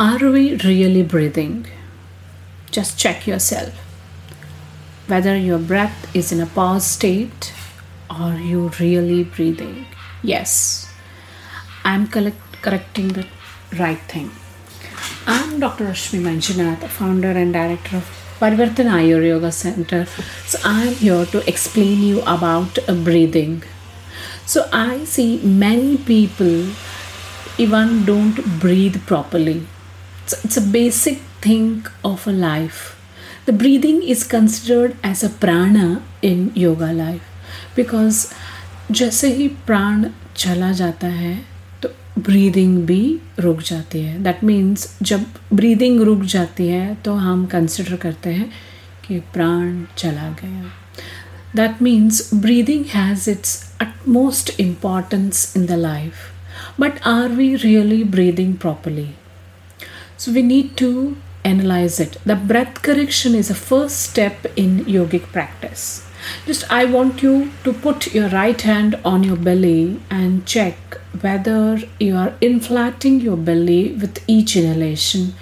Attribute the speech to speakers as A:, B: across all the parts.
A: Are we really breathing? Just check yourself. Whether your breath is in a pause state or you really breathing. Yes, I'm collect- correcting the right thing. I'm Dr. Rashmi Manjunath, founder and director of Parivartan Ayur Yoga Center. So I'm here to explain you about uh, breathing. So I see many people even don't breathe properly. It's, it's a basic thing of a life. The breathing is considered as a prana in yoga life because जैसे ही प्राण चला जाता है तो breathing भी रुक जाती है दैट मीन्स जब ब्रीदिंग रुक जाती है तो हम कंसिडर करते हैं कि प्राण चला गया that means breathing has its utmost importance in the life but are we really breathing properly so we need to analyze it the breath correction is a first step in yogic practice just I want you to put your right hand on your belly and check whether you are inflating your belly with each inhalation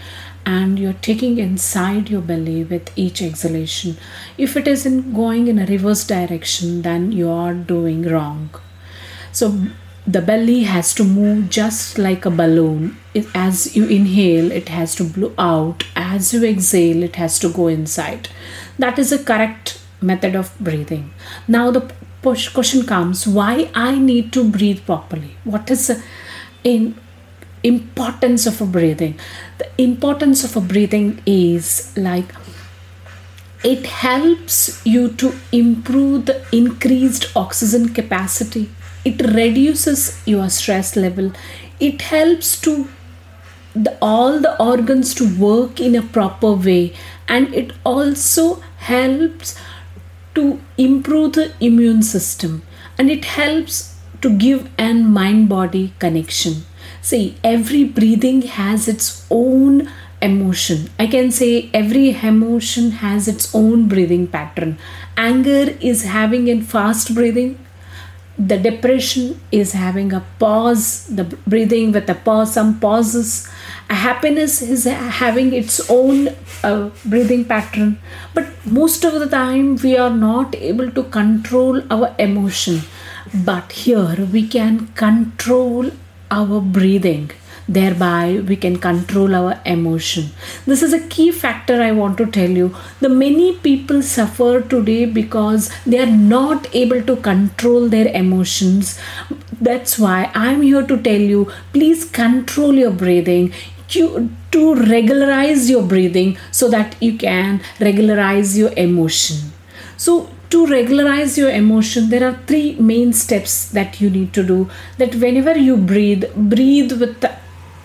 A: and you're taking inside your belly with each exhalation. If it isn't going in a reverse direction, then you are doing wrong. So the belly has to move just like a balloon. It, as you inhale, it has to blow out. As you exhale, it has to go inside. That is a correct method of breathing. Now the push question comes: Why I need to breathe properly? What is the in importance of a breathing? The importance of a breathing is like it helps you to improve the increased oxygen capacity. It reduces your stress level. It helps to the, all the organs to work in a proper way. And it also helps to improve the immune system. And it helps to give an mind body connection. See every breathing has its own emotion. I can say every emotion has its own breathing pattern. Anger is having a fast breathing the depression is having a pause the breathing with a pause some pauses. Happiness is having its own uh, breathing pattern. But most of the time we are not able to control our emotion. But here we can control our breathing thereby we can control our emotion. This is a key factor i want to tell you. The many people suffer today because they are not able to control their emotions. That's why i'm here to tell you please control your breathing. To, to regularize your breathing so that you can regularize your emotion. So to regularize your emotion there are three main steps that you need to do. That whenever you breathe breathe with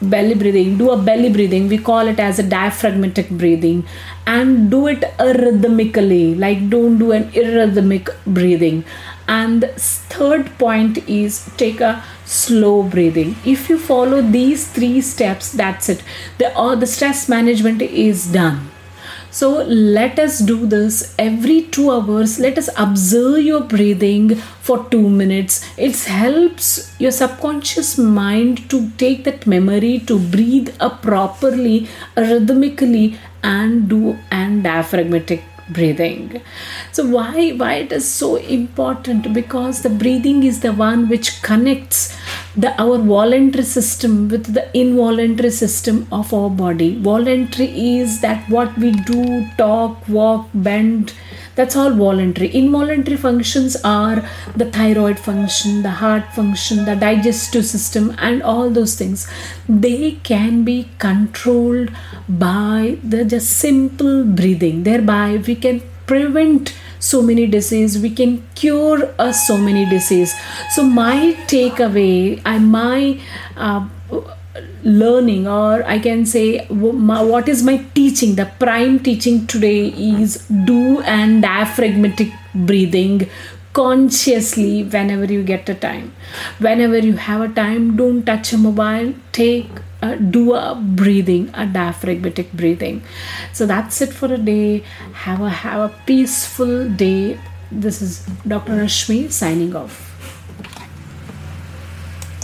A: belly breathing do a belly breathing we call it as a diaphragmatic breathing and do it rhythmically like don't do an irrhythmic breathing. And the third point is take a slow breathing. If you follow these three steps that's it. The all the stress management is done so let us do this every two hours. Let us observe your breathing for two minutes. It helps your subconscious mind to take that memory to breathe up properly, rhythmically, and do an diaphragmatic breathing so why why it is so important because the breathing is the one which connects the our voluntary system with the involuntary system of our body. Voluntary is that what we do talk walk bend. That's all voluntary. Involuntary functions are the thyroid function the heart function the digestive system and all those things. They can be controlled by the just simple breathing. Thereby we can prevent so many disease we can cure us so many disease. So my takeaway and my uh, learning or i can say what is my teaching the prime teaching today is do and diaphragmatic breathing consciously whenever you get a time. Whenever you have a time don't touch a mobile take do a breathing a diaphragmatic breathing. So that's it for a day. Have a have a peaceful day. This is dr rashmi signing off